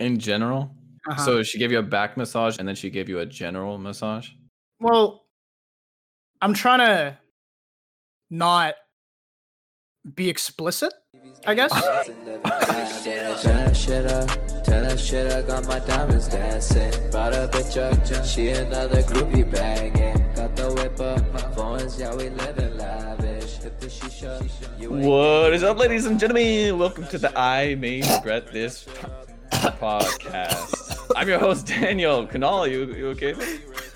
In general. Uh-huh. So she gave you a back massage and then she gave you a general massage. well, I'm trying to not be explicit, I guess. Turn that shit up, turn that shit up, got my diamonds dancing. Brought a bitch up, she another groupie banging. Got the whip up, phones, yeah, we living lavish. Hit the shisha, you What is up, ladies and gentlemen? Welcome to the I May Regret This podcast. I'm your host, Daniel Kunal. You, you okay?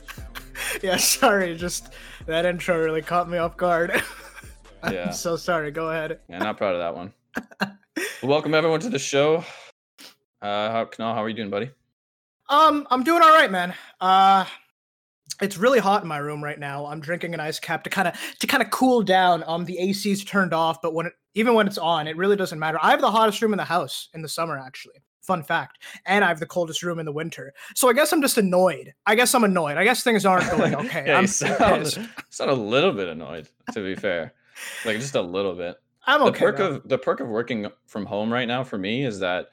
yeah, sorry, just that intro really caught me off guard. I'm Yeah. so sorry. Go ahead. Yeah, not proud of that one. Welcome everyone to the show. Uh, how, Kunal, how are you doing, buddy? Um, I'm doing all right, man. Uh it's really hot in my room right now. I'm drinking an ice cap to kind of to kind of cool down. Um, the AC's turned off, but when it, even when it's on, it really doesn't matter. I have the hottest room in the house in the summer, actually. Fun fact. And I have the coldest room in the winter. So I guess I'm just annoyed. I guess I'm annoyed. I guess things aren't going okay. yeah, I'm sound, sound a little bit annoyed, to be fair. Like just a little bit. I'm the okay. perk though. of the perk of working from home right now for me is that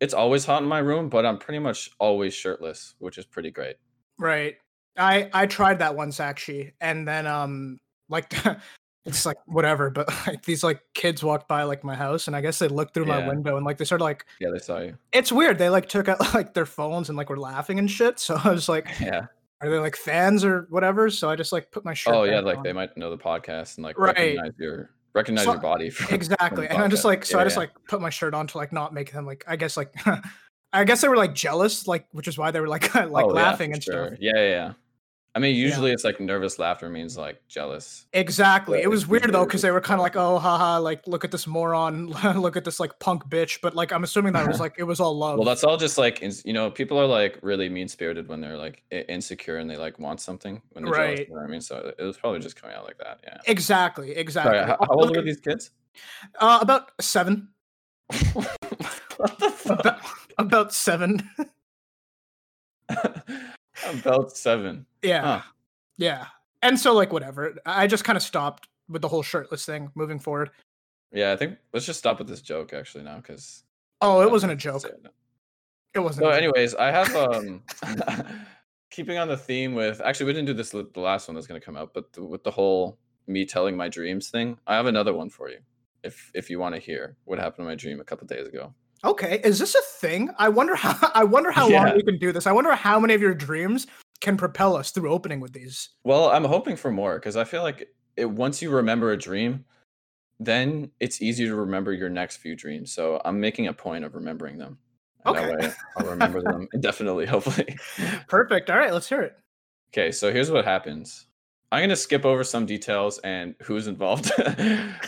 it's always hot in my room, but I'm pretty much always shirtless, which is pretty great. Right. I I tried that once actually, and then um like it's like whatever, but like these like kids walked by like my house, and I guess they looked through my window and like they started like Yeah, they saw you. it's weird. They like took out like their phones and like were laughing and shit. So I was like, Yeah. are they like fans or whatever? So I just like put my shirt. Oh yeah, like on. they might know the podcast and like Right. recognize your recognize So- your body. From, from exactly, the and I'm just like, so Yeah, I just yeah. like put my shirt on to like not make them like I guess like. I guess they were like jealous, like which is why they were like like Oh, laughing and sure. stuff. Yeah, yeah, yeah. I mean, usually it's like nervous laughter means like jealous. Exactly. Yeah, it was it's weird though because they were kind of like, "Oh, haha!" Like, look at this moron. look at this like punk bitch. But like, I'm assuming that was like it was all love. Well, that's all just like you know, people are like really mean spirited when they're like insecure and they like want something when they're jealous. Right. You know what I mean? So it was probably just coming out like that. Yeah. exactly, exactly. Sorry, how, how old were these kids? Uh, about seven. what the fuck? About, about seven. About seven. yeah, Huh. yeah. And so like whatever. I just kind of stopped with the whole shirtless thing. Moving forward. Yeah, I think let's just stop with this joke actually now because Oh, it wasn't a joke. It wasn't. So, anyways, I have um keeping on the theme with actually we didn't do this the last one that's gonna come out, but the, with the whole me telling my dreams thing, I have another one for you. If if you want to hear what happened in my dream a couple days ago. Okay, is this a thing? I wonder how. I wonder how Yeah. long we can do this. I wonder how many of your dreams can propel us through opening with these. Well, I'm hoping for more because I feel like it once you remember a dream, then it's easier to remember your next few dreams. So I'm making a point of remembering them. And Okay. That way I'll remember them indefinitely, hopefully. Perfect. All right, let's hear it. Okay, so here's what happens. I'm gonna skip over some details and who's involved.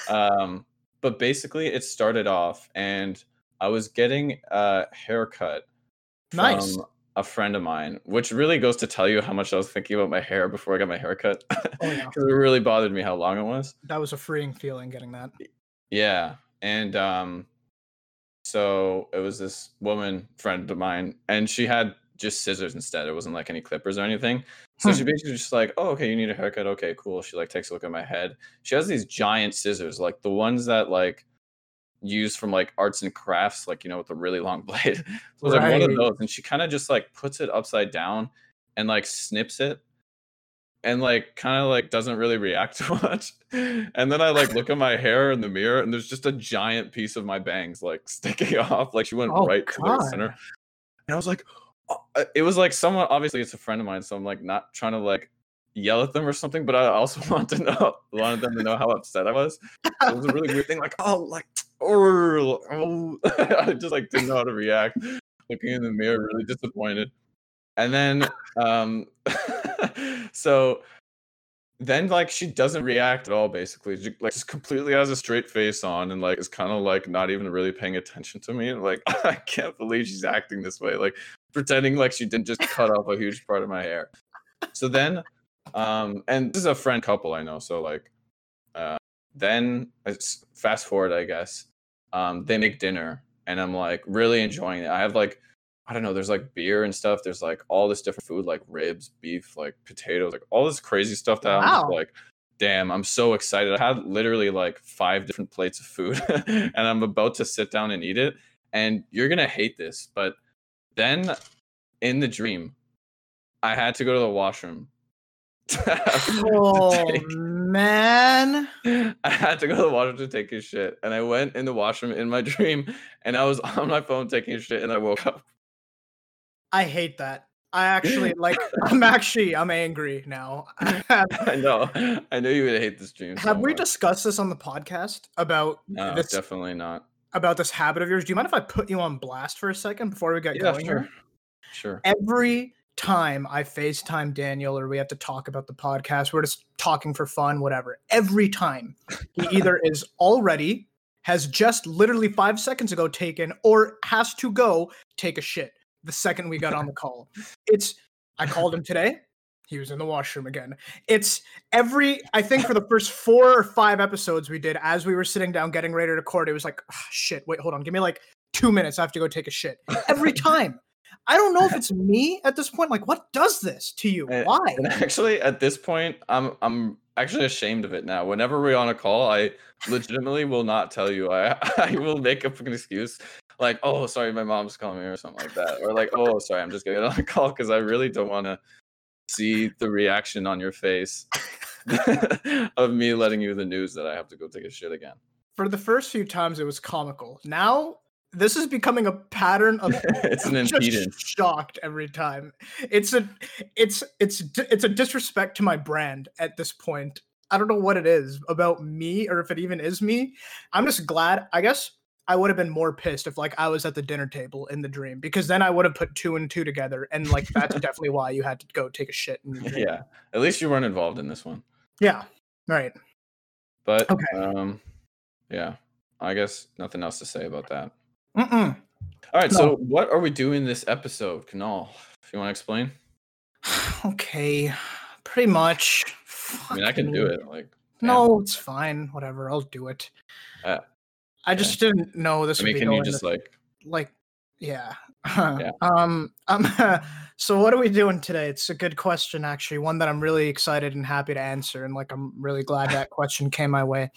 um, but basically, it started off, and I was getting a haircut Nice. from a friend of mine, which really goes to tell you how much I was thinking about my hair before I got my haircut. Oh, yeah. It really bothered me how long it was. That was a freeing feeling getting that. Yeah, and um, so it was this woman friend of mine, and she had just scissors instead. It wasn't like any clippers or anything. So she Hmm. basically just like, oh, okay, you need a haircut. Okay, cool. She like takes a look at my head. She has these giant scissors, like the ones that like use from like arts and crafts, like you know, with a really long blade. so it was like one of those, and she kind of just like puts it upside down and like snips it and like kind of like doesn't really react to much. And then I like look at my hair in the mirror and there's just a giant piece of my bangs like sticking off. Like she went Oh, right to the center. And I was like, oh, uh, it was like someone obviously it's a friend of mine, so I'm like not trying to like yell at them or something, but I also want to know wanted them to know how upset I was. It was a really weird thing, like, oh like oh, oh. I just like didn't know how to react. Looking in the mirror, really disappointed. And then um so then like she doesn't react at all basically she, like just completely has a straight face on and like is kind of like not even really paying attention to me like i can't believe she's acting this way like pretending like she didn't just cut off a huge part of my hair so then um and this is a friend couple i know so like uh then it's fast forward i guess um they make dinner and i'm like really enjoying it i have like I don't know, there's like beer and stuff. There's like all this different food, like ribs, beef, like potatoes, like all this crazy stuff that I'm just like, damn, I'm so excited. I had literally like five different plates of food and I'm about to sit down and eat it. And you're gonna hate this, but then in the dream, I had to go to the washroom. Oh man. I had to go to the washroom to take a shit, and I went in the washroom in my dream, and I was on my phone taking a shit, and I woke up. I hate that. I actually like I'm actually I'm angry now. I know, I know you would hate this dream. so have we much. discussed this on the podcast about No, this definitely not. about this habit of yours? Do you mind if I put you on blast for a second before we get Yeah, going? sure, sure. Every time I FaceTime Daniel or we have to talk about the podcast, we're just talking for fun, whatever. Every time he either is already has just literally five seconds ago taken or has to go take a shit the second we got on the call. It's I called him today. He was in the washroom again. It's every I think for the first four or five episodes we did as we were sitting down getting ready to record, it was like, "Ah, shit, wait, hold on, give me like two minutes. I have to go take a shit. Every time. I don't know if it's me at this point. Like, what does this to you? Eh, Why? And actually, at this point, I'm I'm actually ashamed of it now. Whenever we're on a call, I legitimately will not tell you. I I will make up an excuse like, "Oh, sorry, my mom's calling me" or something like that, or like, "Oh, sorry, I'm just getting on a call" because I really don't want to see the reaction on your face of me letting you the news that I have to go take a shit again. For the first few times, it was comical. Now this is becoming a pattern of it's an I'm impedance. shocked every time. It's a, it's it's it's a disrespect to my brand at this point. I don't know what it is about me, or if it even is me. I'm just glad. I guess I would have been more pissed if like I was at the dinner table in the dream, because then I would have put two and two together, and like that's definitely why you had to go take a shit. In your dream. Yeah, at least you weren't involved in this one. yeah, right. But Okay. um, yeah, I guess nothing else to say about that. Mm-mm. All right, No. so what are we doing this episode, Kunal? If you want to explain, okay, pretty much. I mean, I can do it. Like, damn. No, it's fine. Whatever, I'll do it. Uh, I just didn't know this I mean, be can you just like? like, yeah. Yeah. Um. Um. so what are we doing today? It's a good question, actually. One that I'm really excited and happy to answer, and like I'm really glad that question came my way.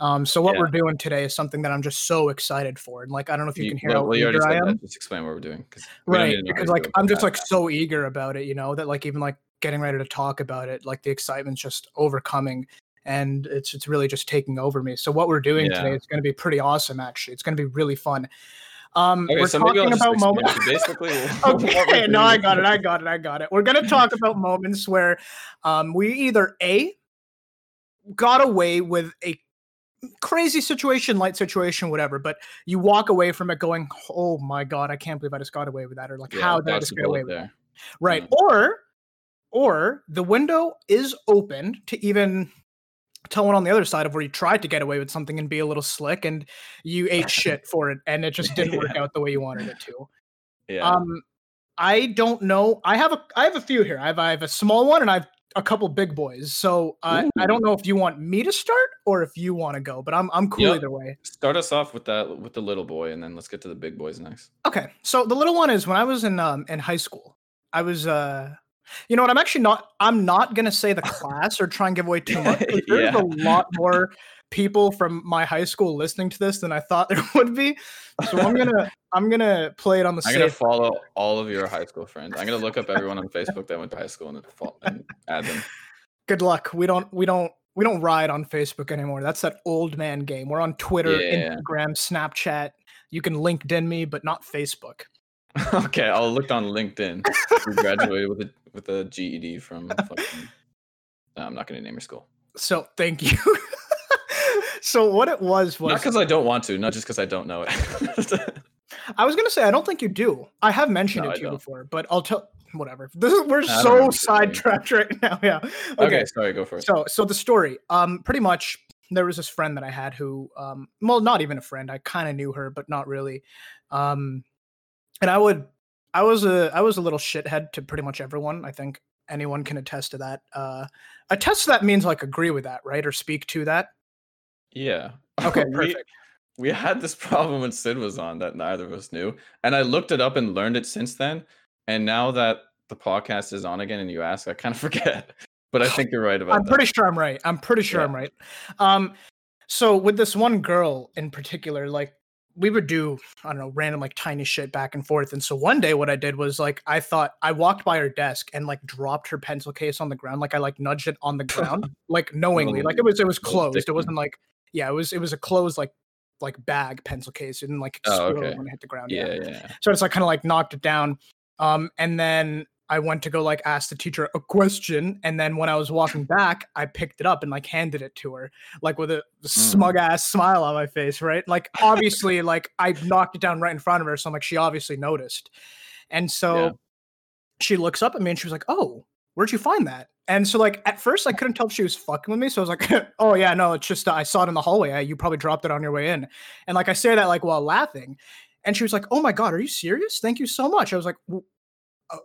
Um. So what Yeah. we're doing today is something that I'm just so excited for, and like I don't know if you, you- can hear well, how well, you already eager I am. that. Just explain what we're doing, we right to know how because like i'm just that like so eager about it you know that like even like getting ready to talk about it like the excitement's just overcoming and it's it's really just taking over me so what we're doing today Yeah. is going to be pretty awesome actually it's going to be really fun um Okay, we're so talking about moments basically, okay no i got it i got it i got it we're going to talk about moments where um we either a got away with a crazy situation light situation whatever but you walk away from it going oh my god i can't believe i just got away with that or like Yeah, how did i just get away bullet with that. right Yeah. or or the window is open to even someone on the other side of where you tried to get away with something and be a little slick and you ate shit for it and it just didn't work out the way you wanted it to. Yeah. um i don't know i have a i have a few here. I have, I have a small one and i have a couple big boys so uh, i don't know if you want me to start or if you want to go but i'm i'm cool Yep. either way Start us off with that with the little boy, and then let's get to the big boys next. Okay, so the little one is when I was in um in high school. I was uh, you know what? I'm actually not. I'm not gonna say the class or try and give away too much. There's Yeah. a lot more people from my high school listening to this than I thought there would be. So I'm gonna I'm gonna play it on the I'm gonna follow all of your high school friends. I'm gonna look up everyone on Facebook that went to high school and, and add them. Good luck. We don't we don't we don't ride on Facebook anymore. That's that old man game. We're on Twitter, Yeah. Instagram, Snapchat. You can LinkedIn me, but not Facebook. okay, I'll look on LinkedIn. You graduated with a with a GED from. Fucking, no, I'm not gonna name your school. So thank you. so what it was was Not because I don't want to, not just because I don't know it. I was gonna say I don't think you do. I have mentioned No, it to you before, but I'll tell whatever. This is we're so sidetracked right now. Yeah. okay. Okay. sorry, go for it. So so the story. Um pretty much there was this friend that I had who um well not even a friend. I kind of knew her, but not really. Um and I would I was a I was a little shithead to pretty much everyone. I think anyone can attest to that. Uh attest to that means like agree with that, right? Or speak to that. Yeah. Okay, we, perfect. we had this problem when Sid was on that neither of us knew. And I looked it up and learned it since then. And now that the podcast is on again and you ask, I kind of forget. But I think you're right about it. I'm that. pretty sure I'm right. I'm pretty sure Yeah. I'm right. Um, so with this one girl in particular, like we would do I don't know random like tiny shit back and forth. And so one day what I did was like I thought I walked by her desk and like dropped her pencil case on the ground. Like I like nudged it on the ground, like knowingly. Like it was it was closed. It wasn't like yeah, it was it was a closed like like bag pencil case. It didn't like Oh, okay. when it hit the ground. Yeah, yeah. So it's like kind of like knocked it down. Um, and then I went to go like ask the teacher a question, and then when I was walking back, I picked it up and like handed it to her, like with a smug ass smile on my face, right? Like obviously, like I knocked it down right in front of her, so I'm like she obviously noticed, and so Yeah. she looks up at me and she was like, "Oh, where'd you find that?" And so like at first I couldn't tell if she was fucking with me, so I was like, "Oh yeah, no, it's just uh, I saw it in the hallway. You probably dropped it on your way in," and like I say that like while laughing, and she was like, "Oh my god, are you serious? Thank you so much." I was like, uh,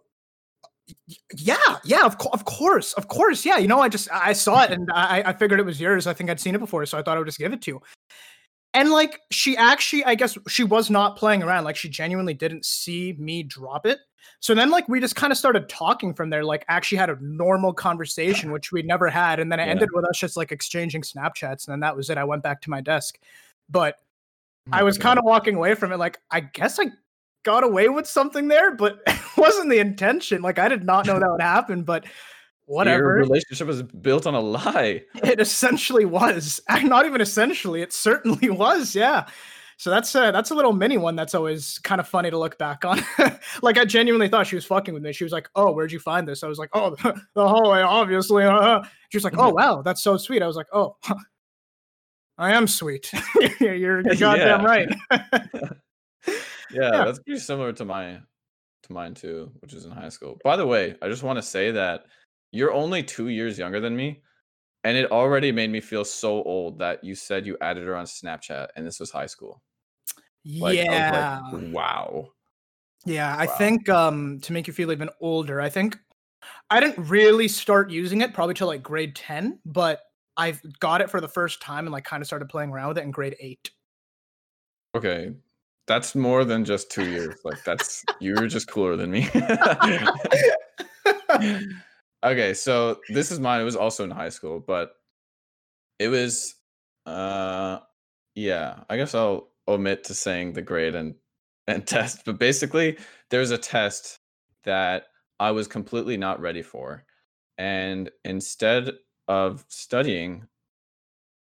"Yeah, yeah, of, co- of course, of course, yeah." You know, I just I saw it and I I figured it was yours. I think I'd seen it before, so I thought I would just give it to you. And like she actually, I guess she was not playing around. Like she genuinely didn't see me drop it. So then, like, we just kind of started talking from there, like, actually had a normal conversation, which we'd never had. And then it Yeah. ended with us just like exchanging Snapchats. And then that was it. I went back to my desk. But Oh I was kind of walking away from it, like, I guess I got away with something there, but it wasn't the intention. Like, I did not know that would happen, but Your relationship was built on a lie. It essentially was. Not even essentially, it certainly was. Yeah. So that's a, that's a little mini one that's always kind of funny to look back on. like I genuinely thought she was fucking with me. She was like, "Oh, where'd you find this?" I was like, "Oh, the hallway, obviously." Uh. She was like, "Oh, wow, that's so sweet." I was like, "Oh, I am sweet. you're, you're goddamn Yeah. right." Yeah, Yeah. that's pretty similar to my to mine too, which is in high school. By the way, I just want to say that you're only two years younger than me, and it already made me feel so old that you said you added her on Snapchat, and this was high school. Like, I was like, yeah. wow. Yeah, I Wow. think um to make you feel even older, I think I didn't really start using it probably till like grade 10, but I've got it for the first time and like kind of started playing around with it in grade 8. Okay. That's more than just two years. Like that's you're just cooler than me. okay, so this is mine. It was also in high school, but it was uh yeah, I guess I'll omit to saying the grade and and test, but basically there's a test that I was completely not ready for. And instead of studying,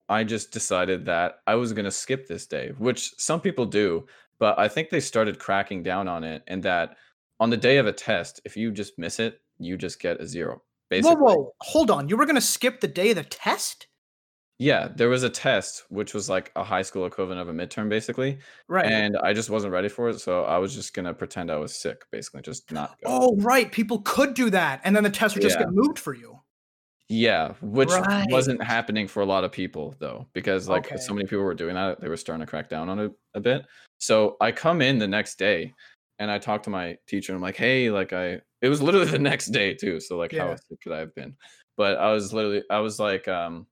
I just decided that I was going to skip this day, which some people do, but I think they started cracking down on it and that on the day of a test, if you just miss it, you just get a zero. Whoa, Basically. whoa, hold on. You were going to skip the day of the test? Yeah, there was a test which was like a high school equivalent of a midterm basically, Right. and I just wasn't ready for it, so I was just going to pretend I was sick basically, just not go. oh, right. People could do that and then the test would just Yeah. get moved for you. Yeah, which wasn't happening for a lot of people though, because like Okay. so many people were doing that, they were starting to crack down on it a bit. So I come in the next day and I talk to my teacher and I'm like, hey, like I it was literally the next day too. So like how Yeah. sick could I have been? But I was literally I was like, um,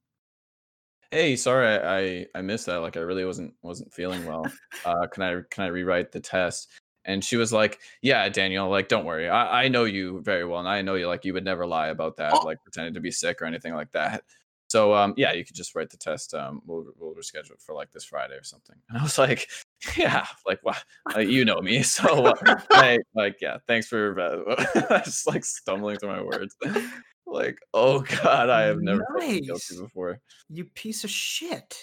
hey, sorry I, I I missed that. Like I really wasn't wasn't feeling well. Uh can I can I rewrite the test? And she was like, "Yeah, Daniel, like, don't worry. I, I know you very well, and I know you like you would never lie about that, Oh. like pretending to be sick or anything like that. So, um, yeah, you could just write the test. Um, we'll we'll reschedule it for like this Friday or something." And I was like, "Yeah, like, wow, like, you know me, so uh, like, like, yeah, thanks for uh, just like stumbling through my words." like, oh god, I have never felt guilty before. You piece of shit.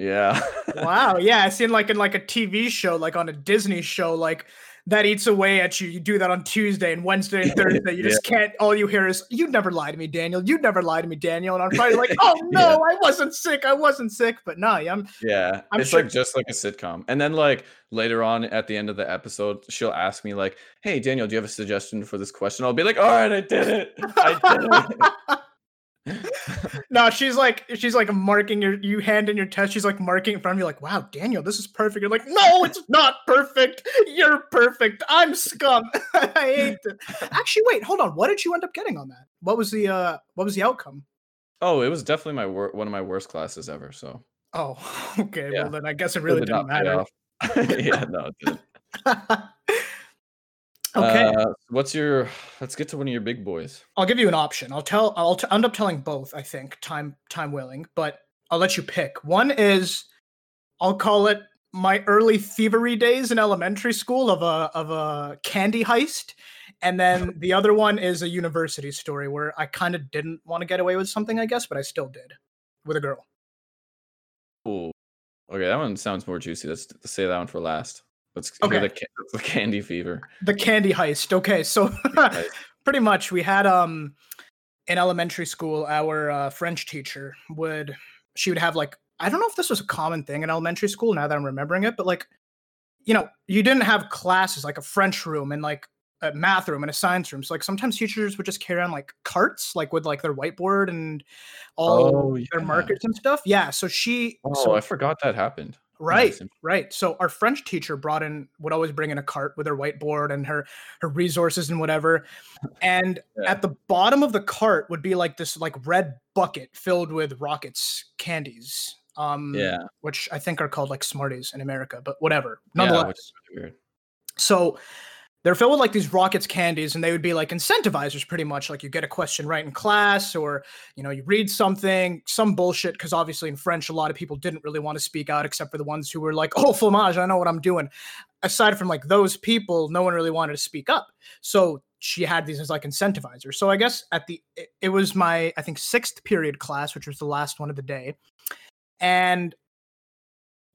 Yeah. wow yeah i seen like in like a tv show like on a disney show like that eats away at you you do that on tuesday and wednesday and thursday you just can't all you hear is you'd never lie to me daniel you'd never lie to me daniel and on friday like oh no i wasn't sick i wasn't sick but no i'm Yeah, I'm it's sure- like just like a sitcom. And then like later on at the end of the episode, she'll ask me like, "Hey, Daniel, do you have a suggestion for this question?" I'll be like, "All right, I did it. I did it." no she's like she's like marking your you hand in your test she's like marking in front of you like wow daniel this is perfect you're like no it's not perfect you're perfect i'm scum i hate it actually wait hold on what did you end up getting on that what was the uh what was the outcome oh, it was definitely my wor- one of my worst classes ever. So Oh, okay. Yeah. Well, then I guess it it really did didn't matter. yeah, no, it didn't. Okay, Uh, what's your? Let's get to one of your big boys. I'll give you an option. I'll tell. I'll t- end up telling both. I think time time willing, but I'll let you pick. One is, I'll call it my early thievery days in elementary school of a of a candy heist. And then the other one is a university story where I kind of didn't want to get away with something, I guess, but I still did with a girl. Ooh. Okay, that one sounds more juicy. Let's, let's say that one for last. Let's Okay. the, the candy fever. The candy heist. Okay, so pretty much we had um in elementary school our uh, French teacher would she would have like I don't know if this was a common thing in elementary school now that I'm remembering it, but like you know you didn't have classes like a French room and like a math room and a science room. So like sometimes teachers would just carry on like carts like with like their whiteboard and all Oh, their yeah. markers and stuff. Yeah, so she Oh, so I forgot that happened. Right, right. So our French teacher brought in would always bring in a cart with her whiteboard and her her resources and whatever. And Yeah. at the bottom of the cart would be like this like red bucket filled with rockets candies. Um Yeah. which I think are called like Smarties in America, but whatever. Yeah, Nonetheless. which is really weird. So they're filled with like these rockets candies and they would be like incentivizers pretty much. Like you get a question right in class or you know you read something some bullshit because obviously in french a lot of people didn't really want to speak out except for the ones who were like oh fromage i know what i'm doing. Aside from like those people no one really wanted to speak up. So she had these as like incentivizers. So i guess at the it, it was my i think sixth period class which was the last one of the day. And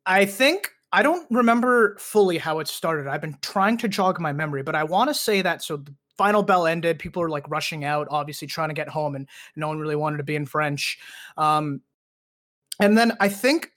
I think I don't remember fully how it started. I've been trying to jog my memory, but I want to say that so the final bell ended, people were like rushing out, obviously trying to get home, and no one really wanted to be in French. Um, and then I think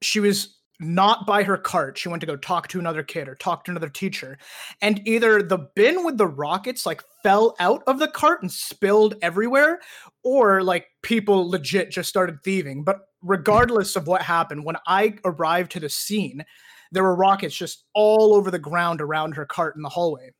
she was not by her cart. She went to go talk to another kid or talk to another teacher. And either the bin with the rockets like fell out of the cart and spilled everywhere, or like people legit just started thieving. But regardless of what happened, when I arrived to the scene, there were rockets just all over the ground around her cart in the hallway.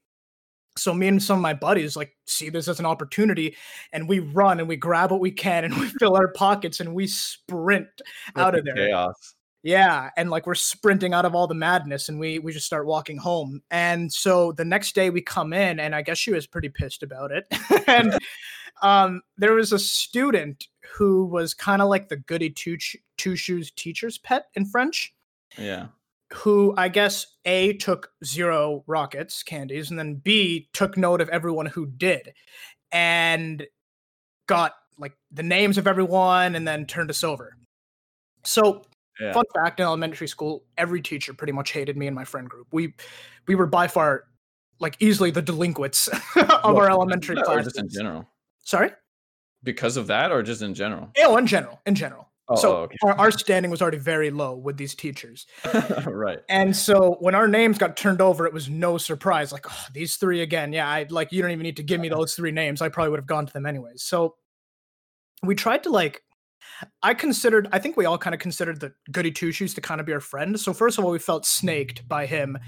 So me and some of my buddies like see this as an opportunity and we run and we grab what we can and we fill our pockets and we sprint out of there. Chaos. Yeah, and like we're sprinting out of all the madness and we we just start walking home. And so the next day we come in and I guess she was pretty pissed about it. and um there was a student who was kind of like the goody two two shoes teacher's pet in French Yeah. who I guess A took zero rockets candies and then B took note of everyone who did and got like the names of everyone and then turned us over. So Yeah. fun fact in elementary school every teacher pretty much hated me and my friend group we we were by far like easily the delinquents of Well, our elementary Or classes just in general. sorry Because of that, or just in general? oh in general in general Oh, so oh, okay. our, our standing was already very low with these teachers right. and so when our names got turned over it was no surprise like oh, these three again yeah i like you don't even need to give me those three names i probably would have gone to them anyways so we tried to like I considered, I think we all kind of considered the goody two shoes to kind of be our friend. So first of all, we felt snaked by him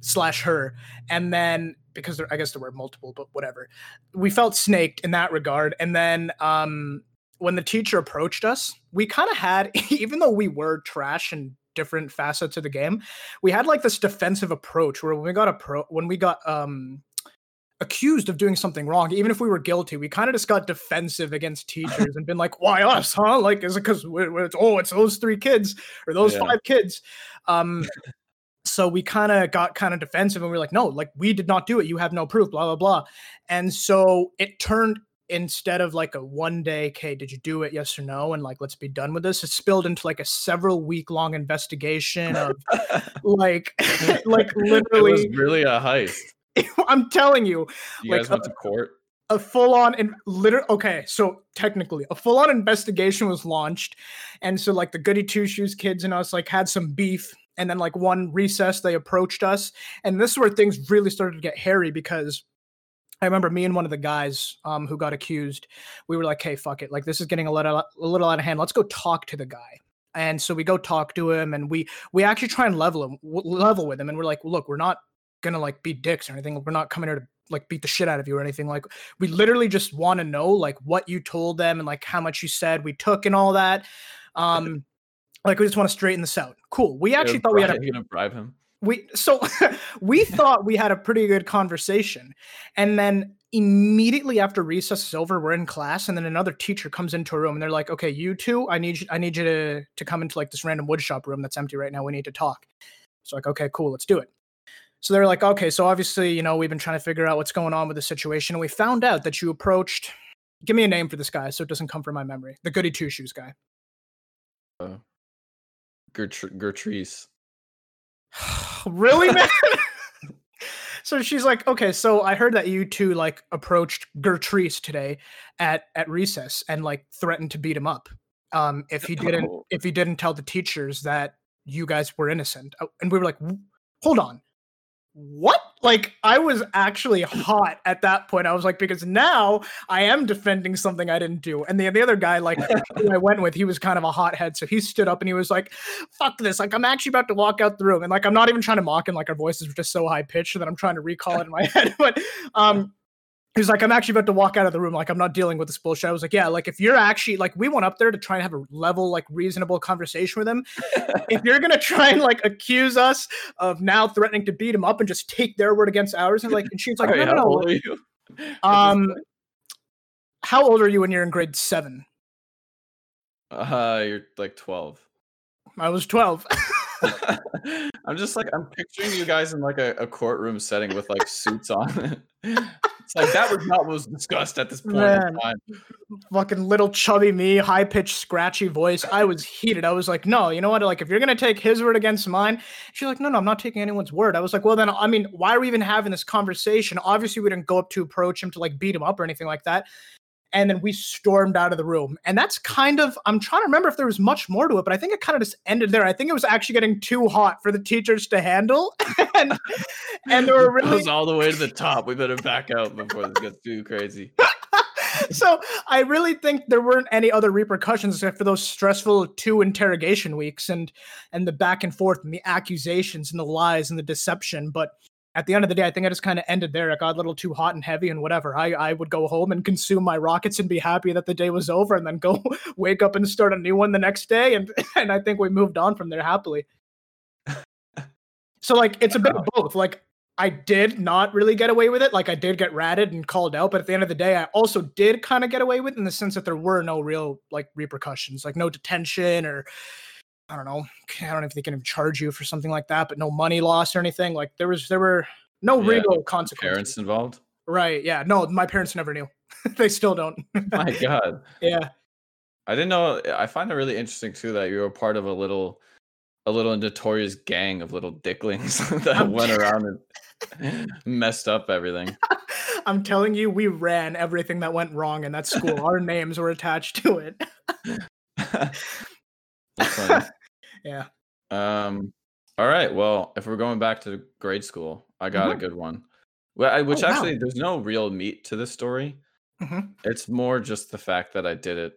slash her, and then because there, I guess there were multiple, but whatever, we felt snaked in that regard. And then um, when the teacher approached us, we kind of had, even though we were trash and different facets of the game, we had like this defensive approach where when we got a pro, when we got um accused of doing something wrong, even if we were guilty, we kind of just got defensive against teachers and been like, "Why us, huh? Like, is it because it's oh, it's those three kids or those Yeah. five kids?" Um, so we kind of got kind of defensive and we are like, "No, like we did not do it. You have no proof." Blah blah blah. And so it turned instead of like a one day, okay, did you do it? Yes or no? And like, let's be done with this. It spilled into like a several week long investigation of like, like it was literally. really a heist. I'm telling you, You Like, guys went to court. a full on and liter okay so technically a full on investigation was launched and so like the goody two shoes kids and us like had some beef and then like one recess they approached us and this is where things really started to get hairy because I remember me and one of the guys um, who got accused. We were like, "Hey, fuck it! Like this is getting a little a little out of hand. Let's go talk to the guy." And so we go talk to him, and we we actually try and level him, level with him, and we're like, "Look, we're not gonna like be dicks or anything. We're not coming here to like beat the shit out of you or anything. Like we literally just want to know like what you told them and like how much you said we took and all that. Um, like we just want to straighten this out. Cool. We actually thought we had a gonna bribe him? we so we thought we had a pretty good conversation and then immediately after recess is over we're in class and then another teacher comes into a room and they're like okay you two i need you i need you to to come into like this random woodshop room that's empty right now we need to talk so like okay cool let's do it so they're like okay so obviously you know we've been trying to figure out what's going on with the situation and we found out that you approached give me a name for this guy so it doesn't come from my memory. The goody two shoes guy. Uh, Gertrude. really man? So she's like okay so i heard that you two like approached gertrude today at at recess and like threatened to beat him up um if he didn't Oh. if he didn't tell the teachers that you guys were innocent. Uh, and we were like hold on what? Like i was actually hot at that point. I was like because now i am defending something i didn't do. And the, the other guy like who i went with he was kind of a hothead. So he stood up and he was like fuck this. Like i'm actually about to walk out the room. And like i'm not even trying to mock him. Like our voices were just so high pitched that i'm trying to recall it in my head. But um he was like i'm actually about to walk out of the room like i'm not dealing with this bullshit i was like yeah like if you're actually like we went up there to try and have a level like reasonable conversation with him if you're gonna try and like accuse us of now threatening to beat him up and just take their word against ours and like and she's like no, no, how no. old are you? um how old are you when you're in grade seven uh, you're like 12. i was 12 I'm just like I'm picturing you guys in like a, a courtroom setting with like suits on. It's like that was not what was discussed at this point Man. in time. fucking little chubby me, high pitched, scratchy voice. I was heated. I was like, no, you know what? Like, if you're gonna take his word against mine, she's like, no, no, I'm not taking anyone's word. I was like, well, then, I mean, why are we even having this conversation? Obviously, we didn't go up to approach him to like beat him up or anything like that. And then we stormed out of the room. And that's kind of, I'm trying to remember if there was much more to it, but I think it kind of just ended there. I think it was actually getting too hot for the teachers to handle. and, and there were It really goes all the way to the top. We better back out before this gets too crazy. so I really think there weren't any other repercussions except for those stressful two interrogation weeks and and the back and forth and the accusations and the lies and the deception. But at the end of the day, I think I just kind of ended there. It got a little too hot and heavy and whatever. I, I would go home and consume my rockets and be happy that the day was over and then go wake up and start a new one the next day. And and I think we moved on from there happily. So like it's a bit of both. Like I did not really get away with it. Like I did get ratted and called out, but at the end of the day, I also did kind of get away with it in the sense that there were no real like repercussions, like no detention or I don't know. I don't know if they can even charge you for something like that, but no money loss or anything. Like there was there were no Yeah, real consequences. Parents involved. Right. Yeah. No, my parents never knew. they still don't. My God. yeah. I didn't know. I find it really interesting too that you were part of a little, a little notorious gang of little dicklings that I'm went around and messed up everything. I'm telling you, we ran everything that went wrong in that school. Our names were attached to it. Yeah. Um. All right. Well, if we're going back to grade school, I got a good one. Well, I, which Mm-hmm. Oh, wow. actually, there's no real meat to this story. Mhm. It's more just the fact that I did it.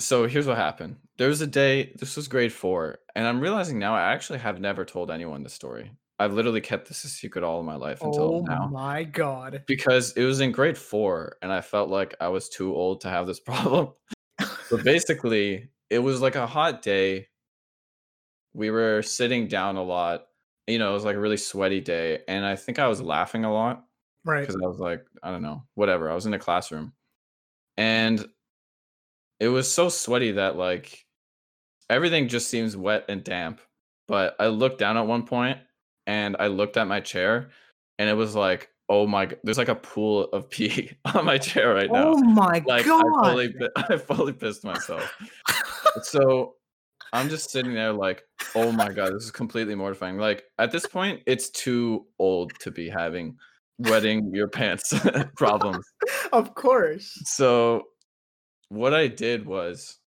So here's what happened. There was a day. This was grade four, and I'm realizing now I actually have never told anyone this story. I've literally kept this a secret all of my life until now. Oh now my god. because it was in grade four, and I felt like I was too old to have this problem. But basically, it was like a hot day. We were sitting down a lot. You know, it was like a really sweaty day. And I think I was laughing a lot Right. because I was like, I don't know, whatever. I was in a classroom. And it was so sweaty that like everything just seems wet and damp. But I looked down at one point and I looked at my chair and it was like, oh my, g- there's like a pool of pee on my chair right now Oh my like god. I fully I fully pissed myself. So I'm just sitting there like, oh my god, this is completely mortifying. Like at this point, it's too old to be having wetting your pants problems. of course. So what I did was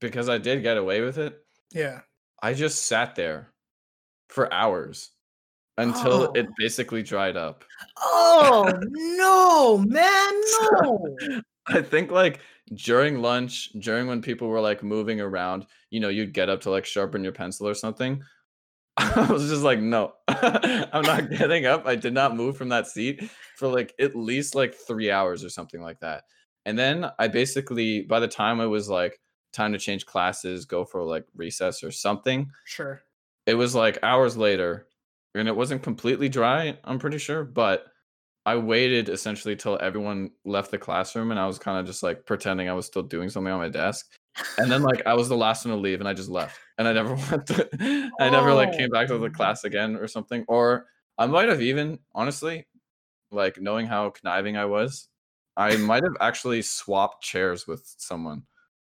because I did get away with it, Yeah. I just sat there for hours until Oh. it basically dried up. Oh no, man, no. I think like during lunch, during when people were like moving around, you know, you'd get up to like sharpen your pencil or something. I was just like, no, I'm not getting up. I did not move from that seat for like at least like three hours or something like that. And then I basically, by the time it was like time to change classes, go for like recess or something, Sure. it was like hours later, and it wasn't completely dry. I'm pretty sure, but I waited essentially till everyone left the classroom, and I was kind of just like pretending I was still doing something on my desk. And then like I was the last one to leave, and I just left, and I never went. To, I never like came back to the Oh. class again or something. Or I might have even honestly, like knowing how conniving I was, I might have actually swapped chairs with someone.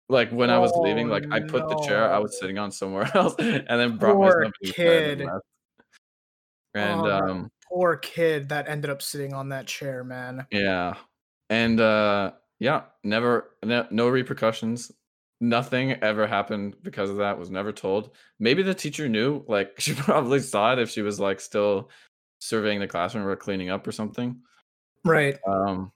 Like when I was leaving, Oh, like I put the chair I was sitting on somewhere else, and then brought Poor myself bed and kid. And Oh, um, Poor kid that ended up sitting on that chair, man. Yeah. And uh yeah, never no, no repercussions. Nothing ever happened because of that. Was never told. Maybe the teacher knew, like she probably saw it if she was like still surveying the classroom or cleaning up or something. Right. Um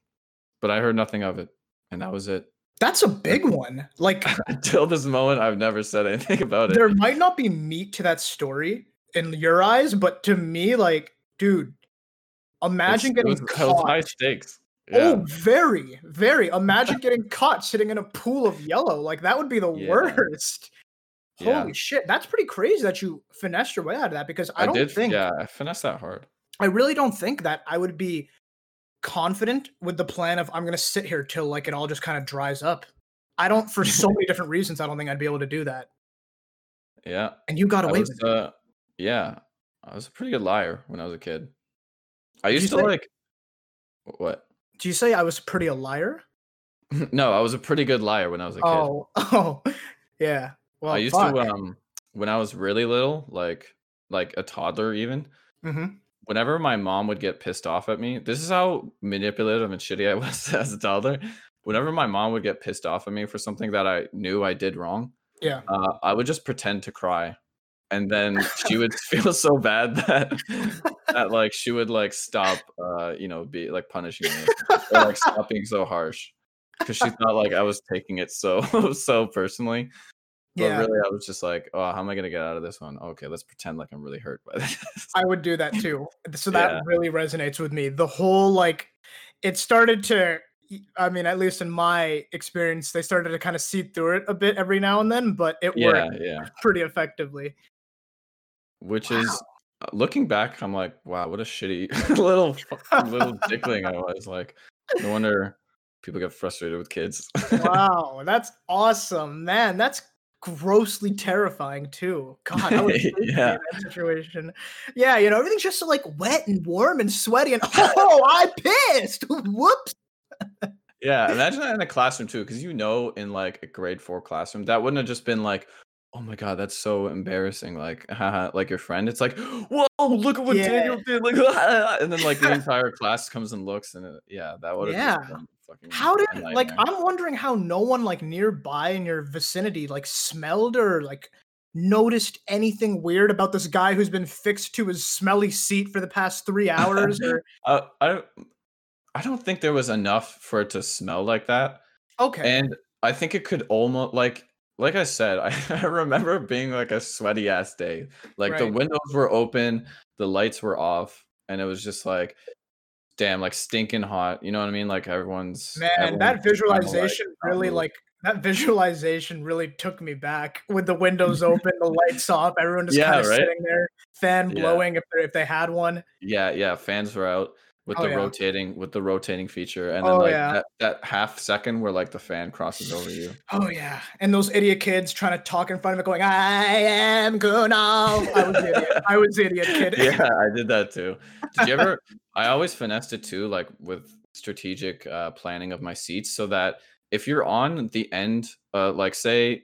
but I heard nothing of it. And that was it. That's a big one. Like Until this moment, I've never said anything about it. there might not be meat to that story in your eyes, but to me, like, dude, imagine It's- getting it was, it was high caught. stakes. Yeah. Oh, very, very. Imagine getting caught sitting in a pool of yellow. Like that would be the Yeah. worst. Yeah. Holy shit, that's pretty crazy that you finessed your way out of that because I, I, don't did think yeah, I finessed that hard. I really don't think that I would be confident with the plan of I'm gonna sit here till like it all just kind of dries up. I don't for so many different reasons I don't think I'd be able to do that. Yeah. And you got away was, with it. uh, yeah, I was a pretty good liar when I was a kid. I Did used to say- like what? Do you say I was pretty a liar? no, I was a pretty good liar when I was a kid. Oh, oh, yeah. Well, I used fuck. to um when I was really little, like like a toddler even. Mhm. Whenever my mom would get pissed off at me, this is how manipulative and shitty I was as a toddler. Whenever my mom would get pissed off at me for something that I knew I did wrong, Yeah. uh, I would just pretend to cry, and then she would feel so bad that that like she would like stop, uh, you know, be like punishing me or like stop being so harsh because she thought like I was taking it so so personally. But Yeah. really, I was just like, oh, how am I gonna get out of this one? Okay, let's pretend like I'm really hurt by this. I would do that too. So that Yeah. really resonates with me. The whole like it started to I mean, at least in my experience, they started to kind of see through it a bit every now and then, but it yeah, worked yeah. pretty effectively. Which is uh, looking back, I'm like, wow, what a shitty little little dickling I was. Like, no wonder people get frustrated with kids. Wow, that's awesome, man. That's grossly terrifying too. God, I would be Yeah. in that situation. Yeah, you know, everything's just so like wet and warm and sweaty, and oh, I pissed. Whoops. Yeah, imagine that in a classroom too, because you know, in like a grade four classroom, that wouldn't have just been like, "Oh my god, that's so embarrassing!" Like, haha, like your friend. It's like, "Whoa, look at what Yeah. Daniel did!" Like, and then like the entire class comes and looks, and it, yeah, that would have Yeah. just been fucking. How did like. I'm wondering how no one like nearby in your vicinity like smelled or like noticed anything weird about this guy who's been fixed to his smelly seat for the past three hours or Uh, I, I don't think there was enough for it to smell like that. okay. And I think it could almost like like I said, I, I remember being like a sweaty ass day. Like the windows were open, the lights were off, and it was just like damn, like stinking hot. You know what I mean? Like everyone's Man, everyone's that just trying to, like, visualization really like that visualization really took me back with the windows open, the lights off, everyone just Yeah, kind of right? sitting there, fan Yeah. blowing if they if they had one. Yeah, yeah, fans were out with Oh, the yeah. rotating with the rotating feature, and then Oh, like yeah. that, that half second where like the fan crosses over you. Oh yeah, and those idiot kids trying to talk in front of it, going, "I am Kuno." I was idiot. I was idiot kid. yeah, I did that too. Did you ever? I always finessed it too, like with strategic uh, planning of my seats, so that if you're on the end, uh, like say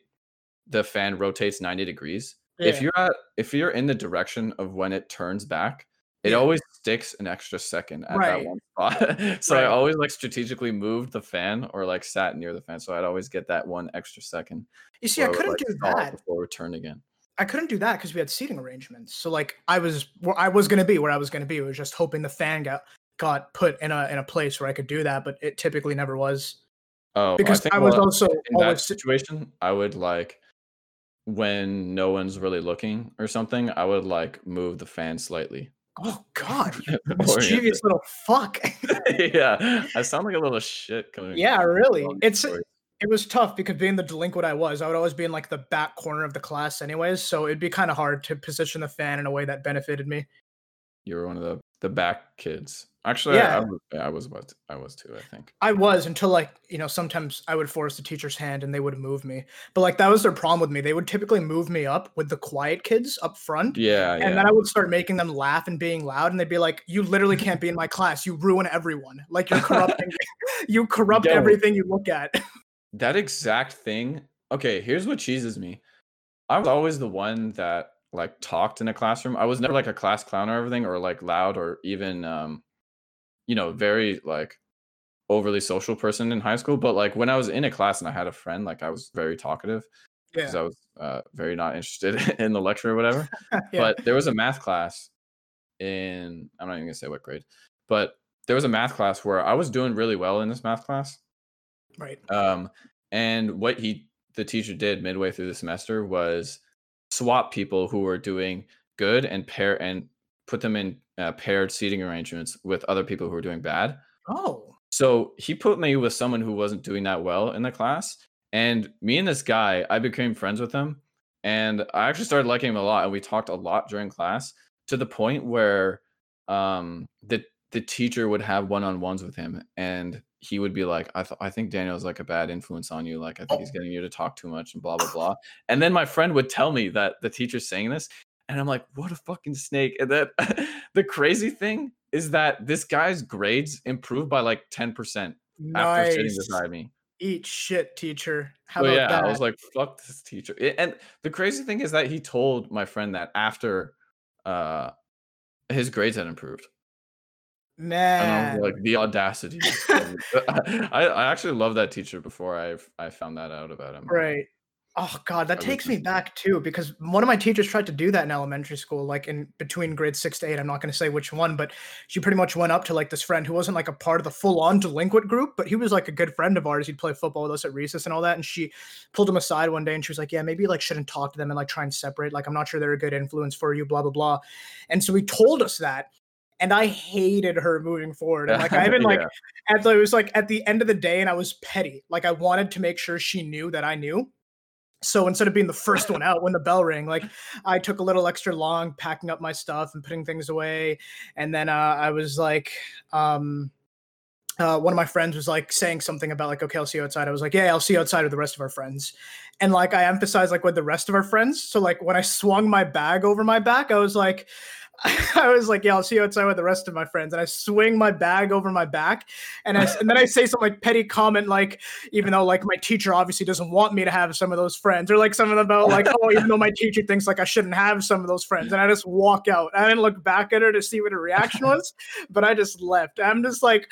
the fan rotates 90 degrees, if you're at, if you're in the direction of when it turns back, it Yeah. always sticks an extra second at Right. that one spot. so I always like strategically moved the fan or like sat near the fan, so I'd always get that one extra second. You see, I where it would, couldn't like, do that. before it turned again. I couldn't do that because we had seating arrangements. So like I was where I was gonna be where I was gonna be. I was just hoping the fan got got put in a in a place where I could do that, but it typically never was. Oh, Because think I, was well, also in that situation, I would like when no one's really looking or something, I would like move the fan slightly. Oh god, mischievous little fuck. yeah, I sound like a little shit coming. yeah, really. It's it was tough because being the delinquent I was, I would always be in like the back corner of the class, anyways. So it'd be kind of hard to position the fan in a way that benefited me. You were one of the the back kids. Actually, I, I Yeah. was, I was what I was too. I think. I was until like you know sometimes I would force the teacher's hand and they would move me, but like that was their problem with me. They would typically move me up with the quiet kids up front, Yeah, yeah. and then I would start making them laugh and being loud, and they'd be like, "You literally can't be in my class. You ruin everyone. Like you're corrupting. you corrupt Yo. everything you look at." that exact thing. Okay, here's what cheeses me. I was always the one that like talked in a classroom. I was never like a class clown or everything, or like loud, or even um, you know, very like overly social person in high school. But like when I was in a class and I had a friend, like I was very talkative because yeah, I was uh, very not interested in the lecture or whatever. yeah. But there was a math class in I'm not even gonna say what grade, but there was a math class where I was doing really well in this math class. right. Um, and what he the teacher did midway through the semester was swap people who were doing good and pair and put them in uh, paired seating arrangements with other people who were doing bad. Oh, So he put me with someone who wasn't doing that well in the class, and me and this guy, I became friends with him, and I actually started liking him a lot, and we talked a lot during class to the point where um the the teacher would have one-on-ones with him and he would be like I, th- I think daniel's like a bad influence on you like i think he's getting you to talk too much and blah blah blah. And then my friend would tell me that the teacher's saying this and i'm like what a fucking snake. And then the crazy thing is that this guy's grades improved by like 10% after sitting beside me Eat shit, teacher. How so about yeah that? i was like fuck this teacher. And the crazy thing is that he told my friend that after uh his grades had improved man. like the audacity. I, I actually loved that teacher before I I found that out about him. Right. Oh god, that I takes me back too because one of my teachers tried to do that in elementary school, like in between grades six to eight. I'm not going to say which one, but she pretty much went up to like this friend who wasn't like a part of the full-on delinquent group, but he was like a good friend of ours. He'd play football with us at recess and all that. And she pulled him aside one day and she was like, "Yeah, maybe like shouldn't talk to them and like try and separate. Like I'm not sure they're a good influence for you." Blah blah blah. And so he told us that, and I hated her moving forward. And like I even like Yeah. at the, it was like at the end of the day and i was petty. Like i wanted to make sure she knew that i knew. So instead of being the first one out when the bell rang like i took a little extra long packing up my stuff and putting things away. And then uh, i was like um uh, one of my friends was like saying something about like okay i'll see you outside. I was like yeah i'll see you outside with the rest of our friends. And like i emphasized like with the rest of our friends. So like when i swung my bag over my back i was like I was like, "Yeah, I'll see you outside with the rest of my friends." And I swing my bag over my back, and I and then I say some like petty comment, like even though like my teacher obviously doesn't want me to have some of those friends, or like something about like, "Oh, even though my teacher thinks like I shouldn't have some of those friends," and I just walk out. I didn't look back at her to see what her reaction was, but I just left. I'm just like,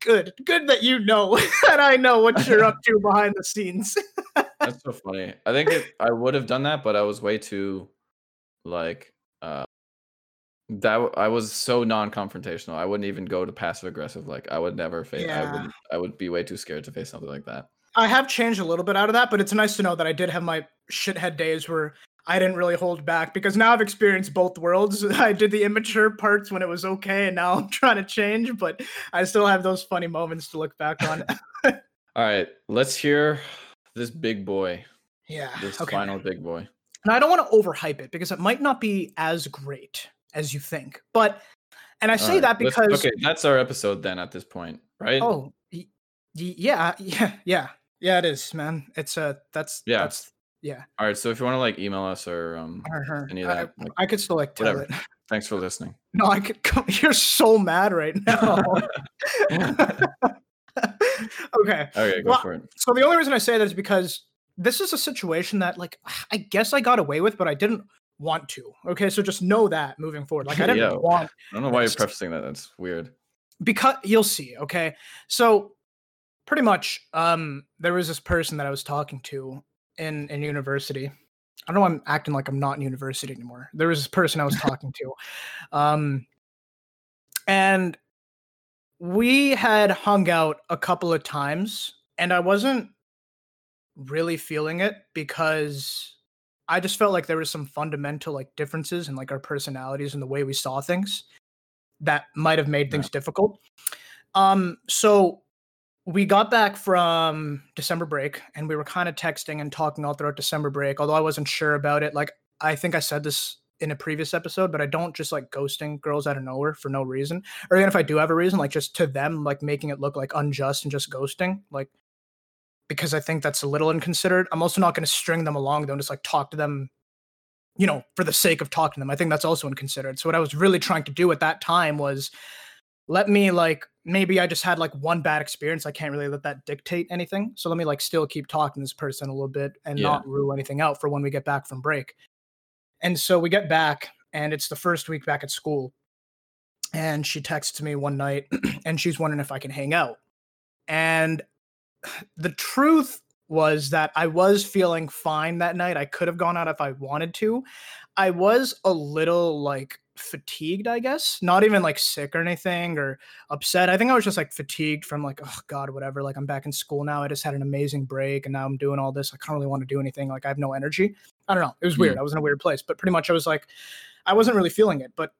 "Good, good that you know that I know what you're up to behind the scenes." That's so funny. I think it, I would have done that, but I was way too like uh that I was so non-confrontational. I wouldn't even go to passive aggressive. Like I would never face. Yeah. I would. I would be way too scared to face something like that. I have changed a little bit out of that, but it's nice to know that I did have my shithead days where I didn't really hold back because now I've experienced both worlds. I did the immature parts when it was okay, and now I'm trying to change, but I still have those funny moments to look back on. All right, let's hear this big boy. yeah. This Okay. final big boy. And I don't want to overhype it because it might not be as great as you think. But and I say right, that because okay, that's our episode then. At this point, right? oh y- yeah, yeah, yeah. Yeah, it is, man. It's uh that's Yeah. that's yeah. All right. So if you want to like email us or um, uh-huh. any of I, that, like, I could still like tell whatever. it. thanks for listening. No, I could come. You're so mad right now. okay. Okay, go Well, for it. So the only reason I say that is because this is a situation that, like, I guess I got away with, but I didn't want to. Okay. So just know that moving forward. Like, I didn't Yeah. want I don't know why you're prefacing that. That's weird. because you'll see. Okay. So pretty much, um, there was this person that I was talking to in in university. I don't know. I'm acting like I'm not in university anymore. There was this person I was talking to, um, and we had hung out a couple of times, and I wasn't really feeling it because I just felt like there was some fundamental like differences in like our personalities and the way we saw things that might have made Yeah. things difficult. Um, so we got back from December break and we were kind of texting and talking all throughout December break, although I wasn't sure about it. Like I think I said this in a previous episode, but I don't just like ghosting girls out of nowhere for no reason. Or even if I do have a reason, like just to them, like making it look like unjust and just ghosting. Like because I think that's a little inconsiderate. I'm also not going to string them along though and just like talk to them, you know, for the sake of talking to them. I think that's also inconsiderate. So what I was really trying to do at that time was let me like maybe I just had like one bad experience. I can't really let that dictate anything. So let me like still keep talking to this person a little bit and Yeah. not rule anything out for when we get back from break. And so we get back and it's the first week back at school. And she texts me one night and she's wondering if I can hang out. And the truth was that I was feeling fine that night. I could have gone out if I wanted to. I was a little like fatigued, I guess. Not even like sick or anything or upset. I think I was just like fatigued from like, oh God, whatever. Like I'm back in school now. I just had an amazing break and now I'm doing all this. I can't really want to do anything. Like I have no energy. I don't know. It was weird. Hmm. I was in a weird place, but pretty much I was like, I wasn't really feeling it. But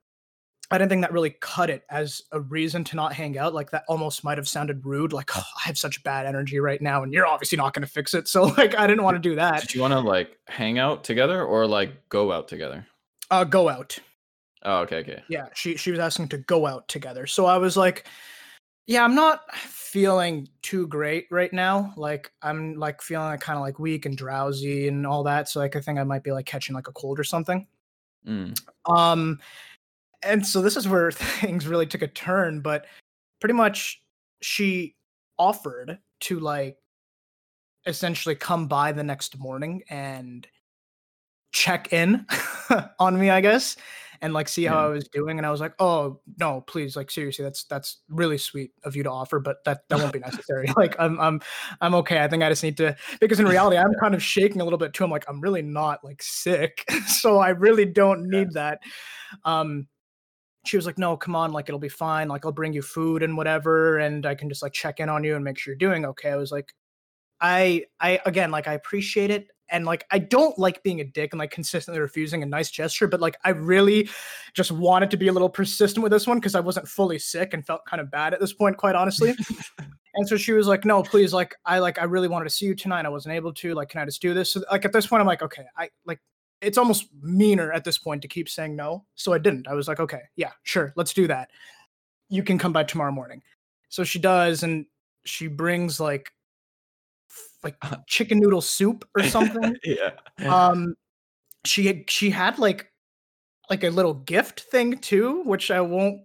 I didn't think that really cut it as a reason to not hang out. Like that almost might have sounded rude. Like, oh, I have such bad energy right now, and you're obviously not going to fix it. So, like, I didn't want to do that. Did you want to like hang out together or like go out together? Uh, go out. Oh, okay, okay. Yeah, she she was asking to go out together. So I was like, yeah, I'm not feeling too great right now. Like I'm like feeling like kind of like weak and drowsy and all that. So like I think I might be like catching like a cold or something. Mm. Um, and so this is where things really took a turn. But pretty much, she offered to like essentially come by the next morning and check in on me, I guess, and like see how Yeah. I was doing. And I was like, "Oh no, please, like seriously, that's that's really sweet of you to offer, but that that won't be necessary. like I'm I'm I'm okay. I think I just need to because in reality, I'm kind of shaking a little bit too. I'm like, I'm really not like sick, so I really don't need that. Um, she was like, "No, come on, like it'll be fine. Like I'll bring you food and whatever, and I can just like check in on you and make sure you're doing okay." I was like, I I again like I appreciate it and like I don't like being a dick and like consistently refusing a nice gesture, but like I really just wanted to be a little persistent with this one because I wasn't fully sick and felt kind of bad at this point, quite honestly. and so she was like, "No, please, like I like I really wanted to see you tonight. I wasn't able to. Like, can I just do this?" So like at this point, I'm like, "Okay, I like." It's almost meaner at this point to keep saying no. So I didn't. I was like, okay, yeah, sure, let's do that. You can come by tomorrow morning. So she does, and she brings like f- like chicken noodle soup or something. yeah. um she had she had like like a little gift thing too which i won't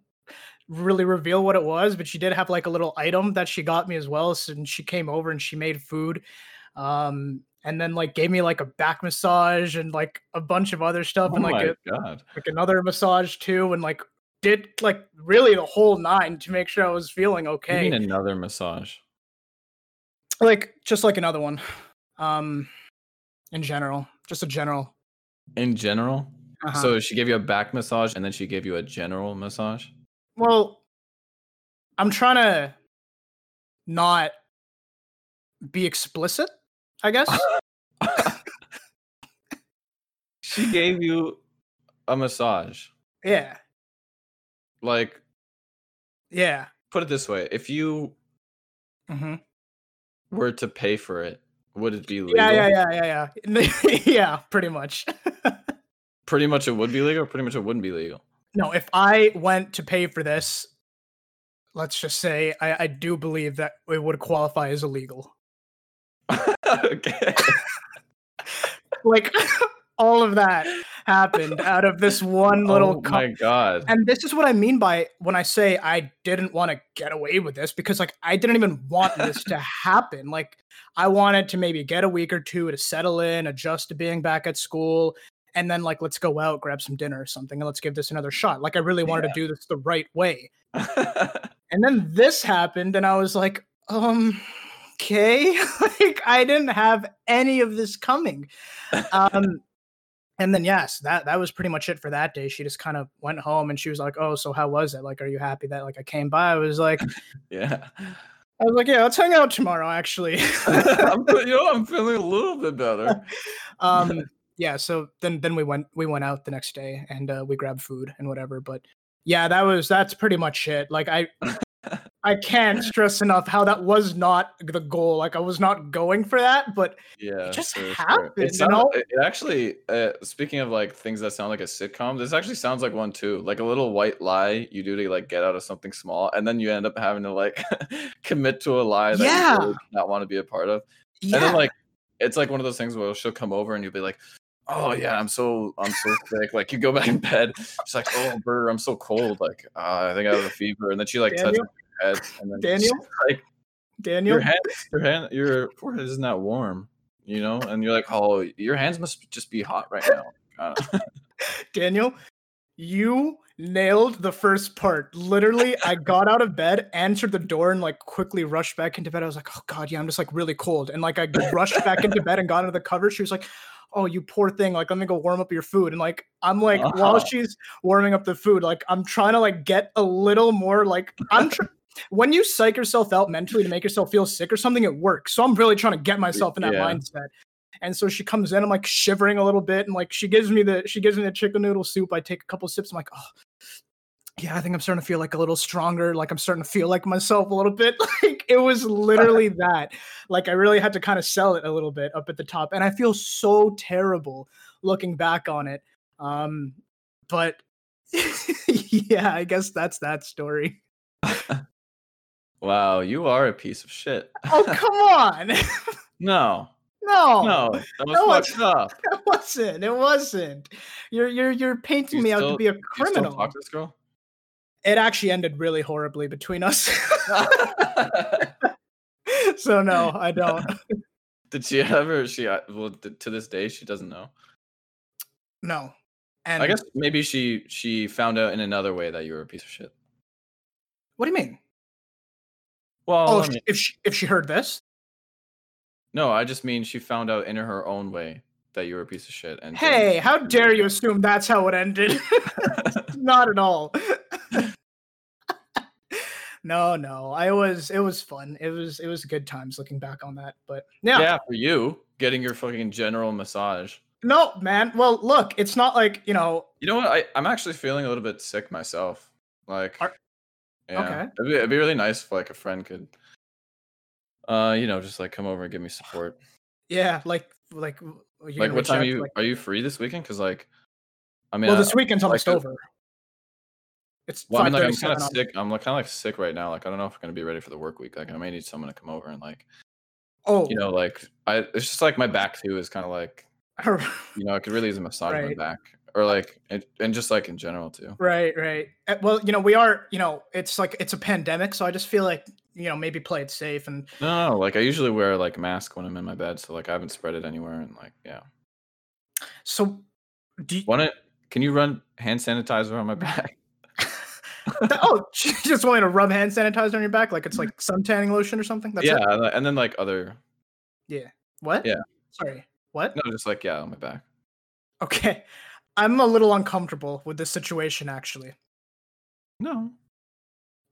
really reveal what it was but she did have like a little item that she got me as well so, and she came over and she made food um and then like gave me like a back massage and like a bunch of other stuff Oh and like my a, god. like another massage too and like did like really the whole nine to make sure i was feeling You okay mean another massage? like just like another one um in general just a general In general? uh-huh. So she gave you a back massage and then she gave you a general massage? Well, I'm trying to not be explicit, I guess. she gave you a massage. yeah. Like, Yeah. put it this way: if you hmm were to pay for it, would it be legal? Yeah, yeah, yeah, yeah, yeah. yeah, pretty much. Pretty much, it would be legal. Pretty much, it wouldn't be legal. no, if I went to pay for this, let's just say I, I do believe that it would qualify as illegal. Okay. Like all of that happened out of this one little oh my god. And this is what I mean by when I say I didn't want to get away with this because like I didn't even want this to happen. Like I wanted to maybe get a week or two to settle in, adjust to being back at school, and then like let's go out, grab some dinner or something, and let's give this another shot. Like I really wanted to do this the right way. And then this happened, and I was like, um, okay. like I didn't have any of this coming. Um and then yes, that that was pretty much it for that day. She just kind of went home and she was like, "Oh, so how was it? Like, are you happy that like I came by?" I was like, yeah. I was like, "Yeah, let's hang out tomorrow." Actually, I'm, you know, I'm feeling a little bit better. um, yeah. So then then we went we went out the next day and uh, we grabbed food and whatever. But yeah, that was that's pretty much it. Like I I can't stress enough how that was not the goal. Like I was not going for that, but Yeah, it just sure. happened, It, know? it it actually, uh, speaking of like things that sound like a sitcom, this actually sounds like one too. Like a little white lie you do to like get out of something small, and then you end up having to like commit to a lie that Yeah. you really do not want to be a part of. yeah, And then like it's like one of those things where she'll come over and you'll be like, "Oh yeah, I'm so I'm so sick." Like you go back in bed, she's like, "Oh, Burr, I'm so cold. Like uh, I think I have a fever." And then she like touches your head, and then Daniel? like, Daniel. "Your hand, your hand, your forehead isn't that warm." You know, and you're like, "Oh, your hands must just be hot right now." Uh, Daniel, you nailed the first part. Literally, I got out of bed, answered the door, and like quickly rushed back into bed. I was like, oh god, yeah, I'm just like really cold. And like I rushed back into bed and got under the cover. She was like, Oh, you poor thing. Like, let me go warm up your food. And like I'm like, while Oh. she's warming up the food, like I'm trying to like get a little more like I'm tr- when you psych yourself out mentally to make yourself feel sick or something, it works. So I'm really trying to get myself in that Yeah. mindset. And so she comes in, I'm like shivering a little bit, and like she gives me the she gives me the chicken noodle soup. I take a couple sips, I'm like, oh yeah, I think I'm starting to feel like a little stronger. Like I'm starting to feel like myself a little bit. Like it was literally that. Like I really had to kind of sell it a little bit up at the top. And I feel so terrible looking back on it. Um, but yeah, I guess that's that story. wow, you are a piece of shit. Oh come on. No, no. no, that was No, fucked up. It wasn't. It wasn't. You're you're you're painting You me out to be a Do you still criminal. talk to this girl? It actually ended really horribly between us. so no, I don't. Did she ever? She uh, well to this day she doesn't know. No. And I guess maybe she she found out in another way that you were a piece of shit. what do you mean? Well, Oh, if mean- she, if she if she heard this, no, I just mean she found out in her own way that you were a piece of shit. And hey, how dare you assume that's how it ended? Not at all. No, no. I was it was fun. It was it was good times looking back on that. But yeah, yeah, for you getting your fucking general massage. no, man. Well, look, it's not like you know. You know what? I I'm actually feeling a little bit sick myself. Like, Are- yeah, okay. it'd, be, it'd be really nice if like a friend could, uh, you know, just like come over and give me support. Yeah, like like like, gonna what reach time out are to, you like- are you free this weekend? Because like, I mean, well, I- this weekend's like almost to- over. It's Well, I five mean, like I'm kind of sick. I'm like kind of like sick right now. Like I don't know if I'm gonna be ready for the work week. Like I may need someone to come over and like Oh, you know like I it's just like my back too is kind of like you know I could really use a massage on my back or like and, and just like in general too. right, right. Uh, Well, you know, we are. You know, it's like it's a pandemic, so I just feel like you know maybe play it safe and No, no, like I usually wear like a mask when I'm in my bed, so like I haven't spread it anywhere and like yeah. so. Do you, Want it? Can you run hand sanitizer on my back? Oh, she just wanted to rub hand sanitizer on your back like it's like sun tanning lotion or something. That's yeah, it? and, and then like other Yeah. What? yeah. Sorry. What? no, just like yeah on my back. Okay. I'm a little uncomfortable with this situation actually. No.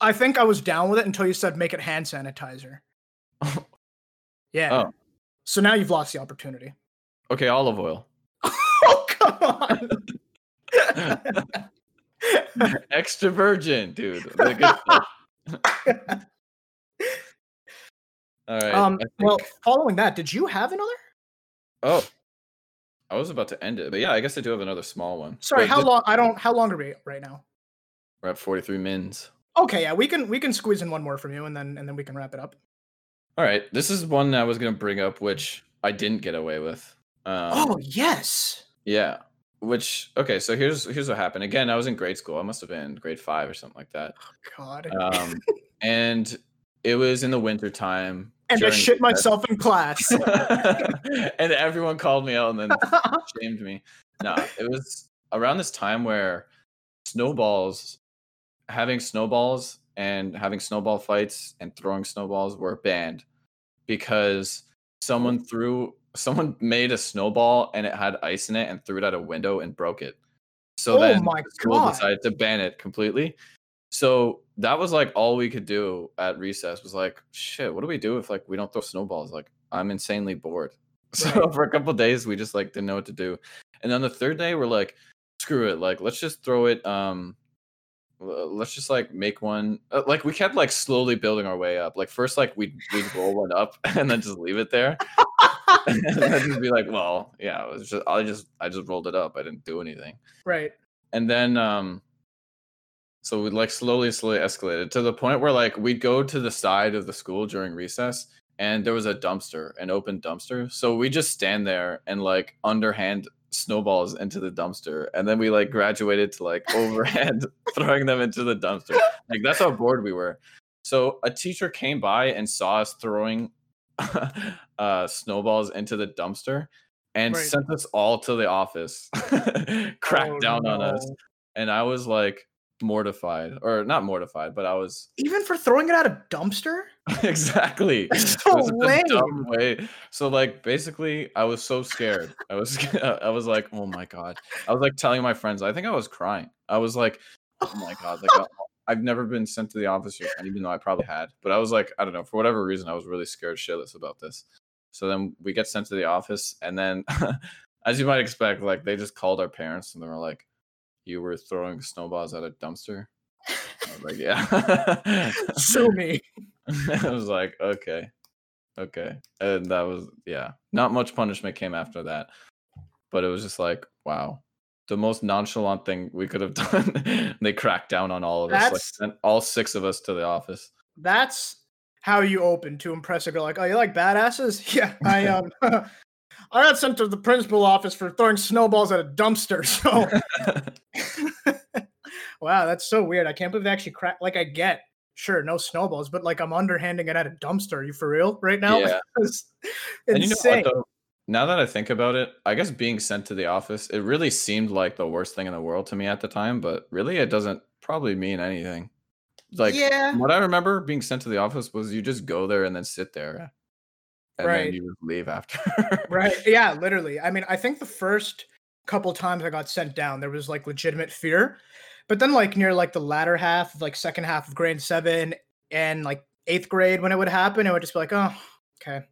I think I was down with it until you said make it hand sanitizer. Yeah. Oh. So now you've lost the opportunity. Okay, olive oil. oh come on. Extra virgin, dude. The good stuff. All right. um I well following that, did you have another? oh, I was about to end it, but yeah, I guess I do have another small one. Sorry, But how this- long I don't how long are we right now? We're at 43 mins. Okay, yeah, we can we can squeeze in one more from you and then and then we can wrap it up. All right, this is one I was gonna bring up, which I didn't get away with. Um, oh yes. yeah. Which okay, so here's here's what happened. Again, I was in grade school. I must have been grade five or something like that. oh, God. Um, and it was in the winter time. and I shit myself in class. and everyone called me out and then shamed me. No, it was around this time where snowballs, having snowballs and having snowball fights and throwing snowballs were banned because someone threw, someone made a snowball and it had ice in it and threw it out a window and broke it. So Oh then my the school God. decided to ban it completely. So that was like all we could do at recess was like, shit, what do we do if like we don't throw snowballs? Like I'm insanely bored. So Right. for a couple days we just like didn't know what to do. And then the third day we're like, screw it, like let's just throw it um let's just like make one. uh, Like we kept like slowly building our way up. Like first, like we'd we'd roll one up and then just leave it there, and then just be like, well, yeah, it was just I just I just rolled it up. I didn't do anything. right. and then um so we like slowly slowly escalated to the point where like we'd go to the side of the school during recess and there was a dumpster an open dumpster so we just stand there and like underhand snowballs into the dumpster and then we like graduated to like overhand throwing them into the dumpster like that's how bored we were so a teacher came by and saw us throwing uh snowballs into the dumpster and Right. sent us all to the office cracked Oh, down on us and I was like mortified, or not mortified, but I was Even for throwing it out a dumpster? exactly so dumb way. So like basically, I was so scared. I was I was like, oh my god. I was like telling my friends. I think I was crying. I was like, oh my god. Like I've never been sent to the office, even though I probably had. But I was like, I don't know. For whatever reason, I was really scared shitless about this. So then we get sent to the office, and then, as you might expect, like they just called our parents and they were like, "You were throwing snowballs at a dumpster." I was like, "Yeah." Sue me. I was like, "Okay, okay," and that was yeah. Not much punishment came after that, but it was just like, wow, the most nonchalant thing we could have done. they cracked down on all of us, like sent all six of us to the office. That's how you open to impress a girl. Like, oh, you like badasses? Yeah, I um, I got sent to the principal office for throwing snowballs at a dumpster. So, wow, that's so weird. I can't believe they actually cracked. Like, I get, sure, no snowballs, but like, I'm underhanding it at a dumpster. Are you for real right now? Yeah. And you know what though? Now that I think about it, I guess being sent to the office, it really seemed like the worst thing in the world to me at the time, but really it doesn't probably mean anything. Like yeah, what I remember being sent to the office was you just go there and then sit there. And Right. then you just leave after. right. Yeah, literally. I mean, I think the first couple times I got sent down, there was like legitimate fear. But then, like, near like the latter half, of like second half of grade seven and like eighth grade, when it would happen, it would just be like, oh, okay,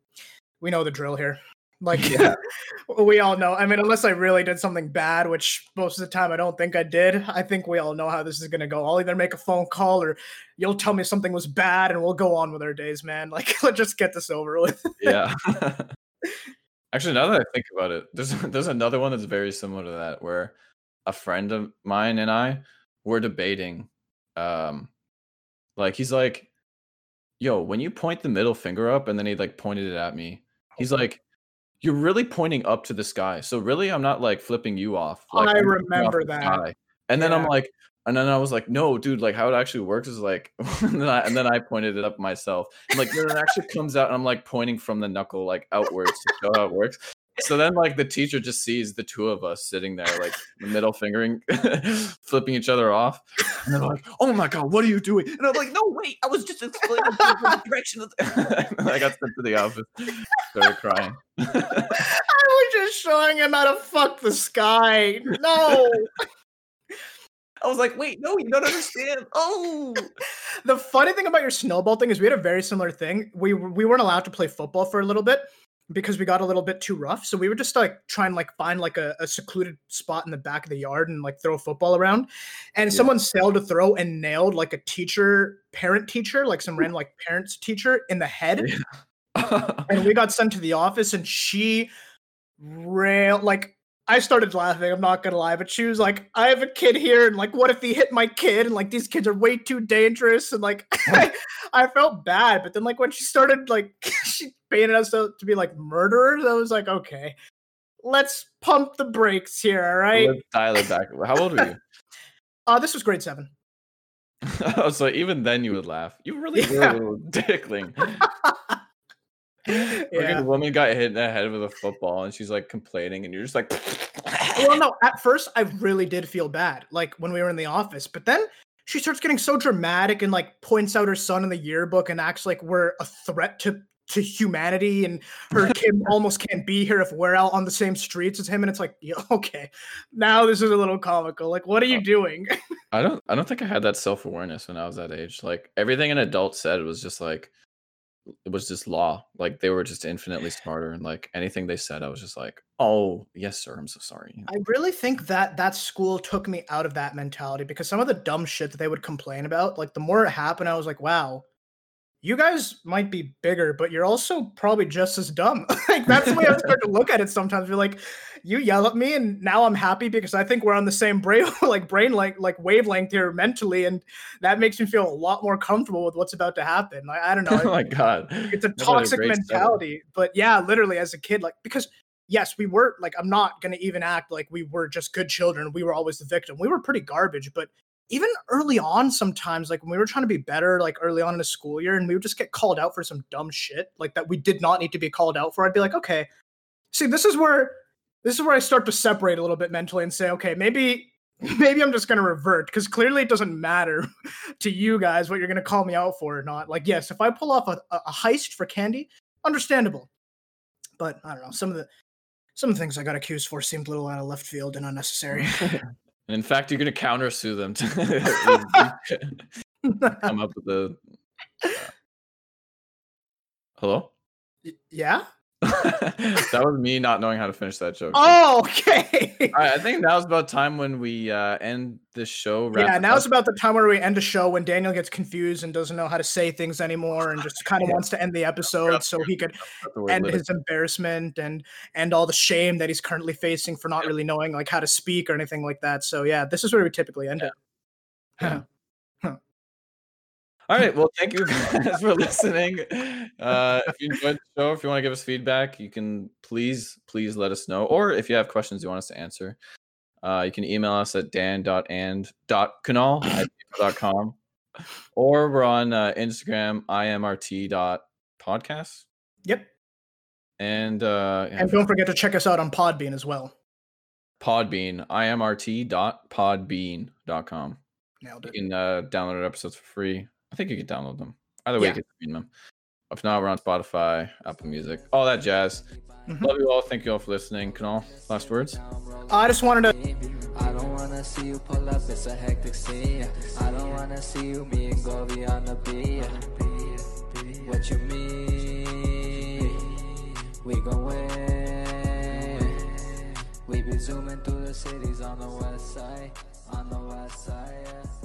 we know the drill here. Like, Yeah. we all know. I mean, unless I really did something bad, which most of the time I don't think I did, I think we all know how this is going to go. I'll either make a phone call or you'll tell me something was bad and we'll go on with our days, man. Like, let's just get this over with. yeah. Actually, now that I think about it, there's there's another one that's very similar to that where a friend of mine and I were debating. Um, like he's like, "Yo, when you point the middle finger up," and then he like pointed it at me. He's like, "You're really pointing up to the sky, so really, I'm not like flipping you off." Like, I I'm off remember the that. sky." And then I'm like, and then I was like, no, dude, like how it actually works is like, and, then I, and then I pointed it up myself. I'm like, no, it actually comes out, and I'm like pointing from the knuckle like outwards to show how it works. So then, like, the teacher just sees the two of us sitting there, like, middle fingering, flipping each other off. And they're like, oh my God, what are you doing? And I'm like, no, wait, I was just explaining the direction of the. I got sent to the office, started crying. I was just showing him how to fuck the sky. No. I was like, wait, no, you don't understand. Oh, the funny thing about your snowball thing is we had a very similar thing. We we weren't allowed to play football for a little bit because we got a little bit too rough. So we would just like try and like find like a, a secluded spot in the back of the yard and like throw a football around. And Yeah. someone sailed to throw and nailed like a teacher, parent teacher, like some random like parents teacher in the head. and we got sent to the office and she rail like I started laughing, I'm not gonna lie, but she was like, I have a kid here, and like, what if he hit my kid? And like these kids are way too dangerous, and like I, I felt bad, but then like when she started like she painted us out to be like murderers, I was like, okay, let's pump the brakes here, all right? Let's dial it back. How old were you? Uh this was grade seven. oh, so even then you would laugh. You really were Yeah. little dickling. Yeah. woman got hit in the head with a football and she's like complaining and you're just like well, no, at first I really did feel bad, like when we were in the office, but then she starts getting so dramatic and like points out her son in the yearbook and acts like we're a threat to to humanity and her kid almost can't be here if we're out on the same streets as him and it's like yeah, okay now this is a little comical like what are you oh. doing I don't I don't think I had that self-awareness when I was that age. Like everything an adult said was just like it was just law. Like they were just infinitely smarter, and like anything they said, I was just like, "Oh, yes, sir. I'm so sorry." I really think that that school took me out of that mentality because some of the dumb shit that they would complain about, like the more it happened, I was like, wow, you guys might be bigger, but you're also probably just as dumb. like that's the way I start to look at it sometimes. You're like, you yell at me, and now I'm happy because I think we're on the same brain, like brain like like wavelength here mentally, and that makes me feel a lot more comfortable with what's about to happen. Like I don't know. oh my god, it's a That's a toxic setup. mentality but yeah literally as a kid like because yes we were like i'm not going to even act like we were just good children we were always the victim we were pretty garbage but even early on sometimes like when we were trying to be better like early on in the school year and we would just get called out for some dumb shit like that we did not need to be called out for i'd be like okay see this is where this is where i start to separate a little bit mentally and say okay maybe maybe i'm just going to revert because clearly it doesn't matter to you guys what you're going to call me out for or not like yes if i pull off a, a heist for candy understandable but i don't know some of the some of the things i got accused for seemed a little out of left field and unnecessary And in fact, you're gonna counter sue them to come up with the. uh, Hello. yeah that was me not knowing how to finish that joke. oh okay All right, I think now is about time when we uh, end the show. yeah it now it's about the time where we end a show when daniel gets confused and doesn't know how to say things anymore and just kind of wants to end the episode so he could end his embarrassment and and all the shame that he's currently facing for not really knowing like how to speak or anything like that so yeah this is where we typically end it Yeah. All right. Well, thank you guys for listening. Uh, if you enjoyed the show, if you want to give us feedback, you can please, please let us know. Or if you have questions you want us to answer, uh, you can email us at dan.and.kunal at gmail.com. Or we're on uh, Instagram, imrt.podcast. yep And, uh, and don't forget to check us out on podbean as well Podbean, imrt.podbean.com. nailed You can uh, download our episodes for free. I think you can download them. Either way, Yeah. you can stream them. If not, we're on Spotify, Apple Music, all that jazz. Mhm. Love you all. Thank you all for listening. Kunal, last words. i just wanted to I don't wanna see you pull up, it's a hectic scene. I don't wanna see you, me and Govi on the beat. What you mean? We gon' win. We be zooming through the cities on the west side, on the west side, yeah.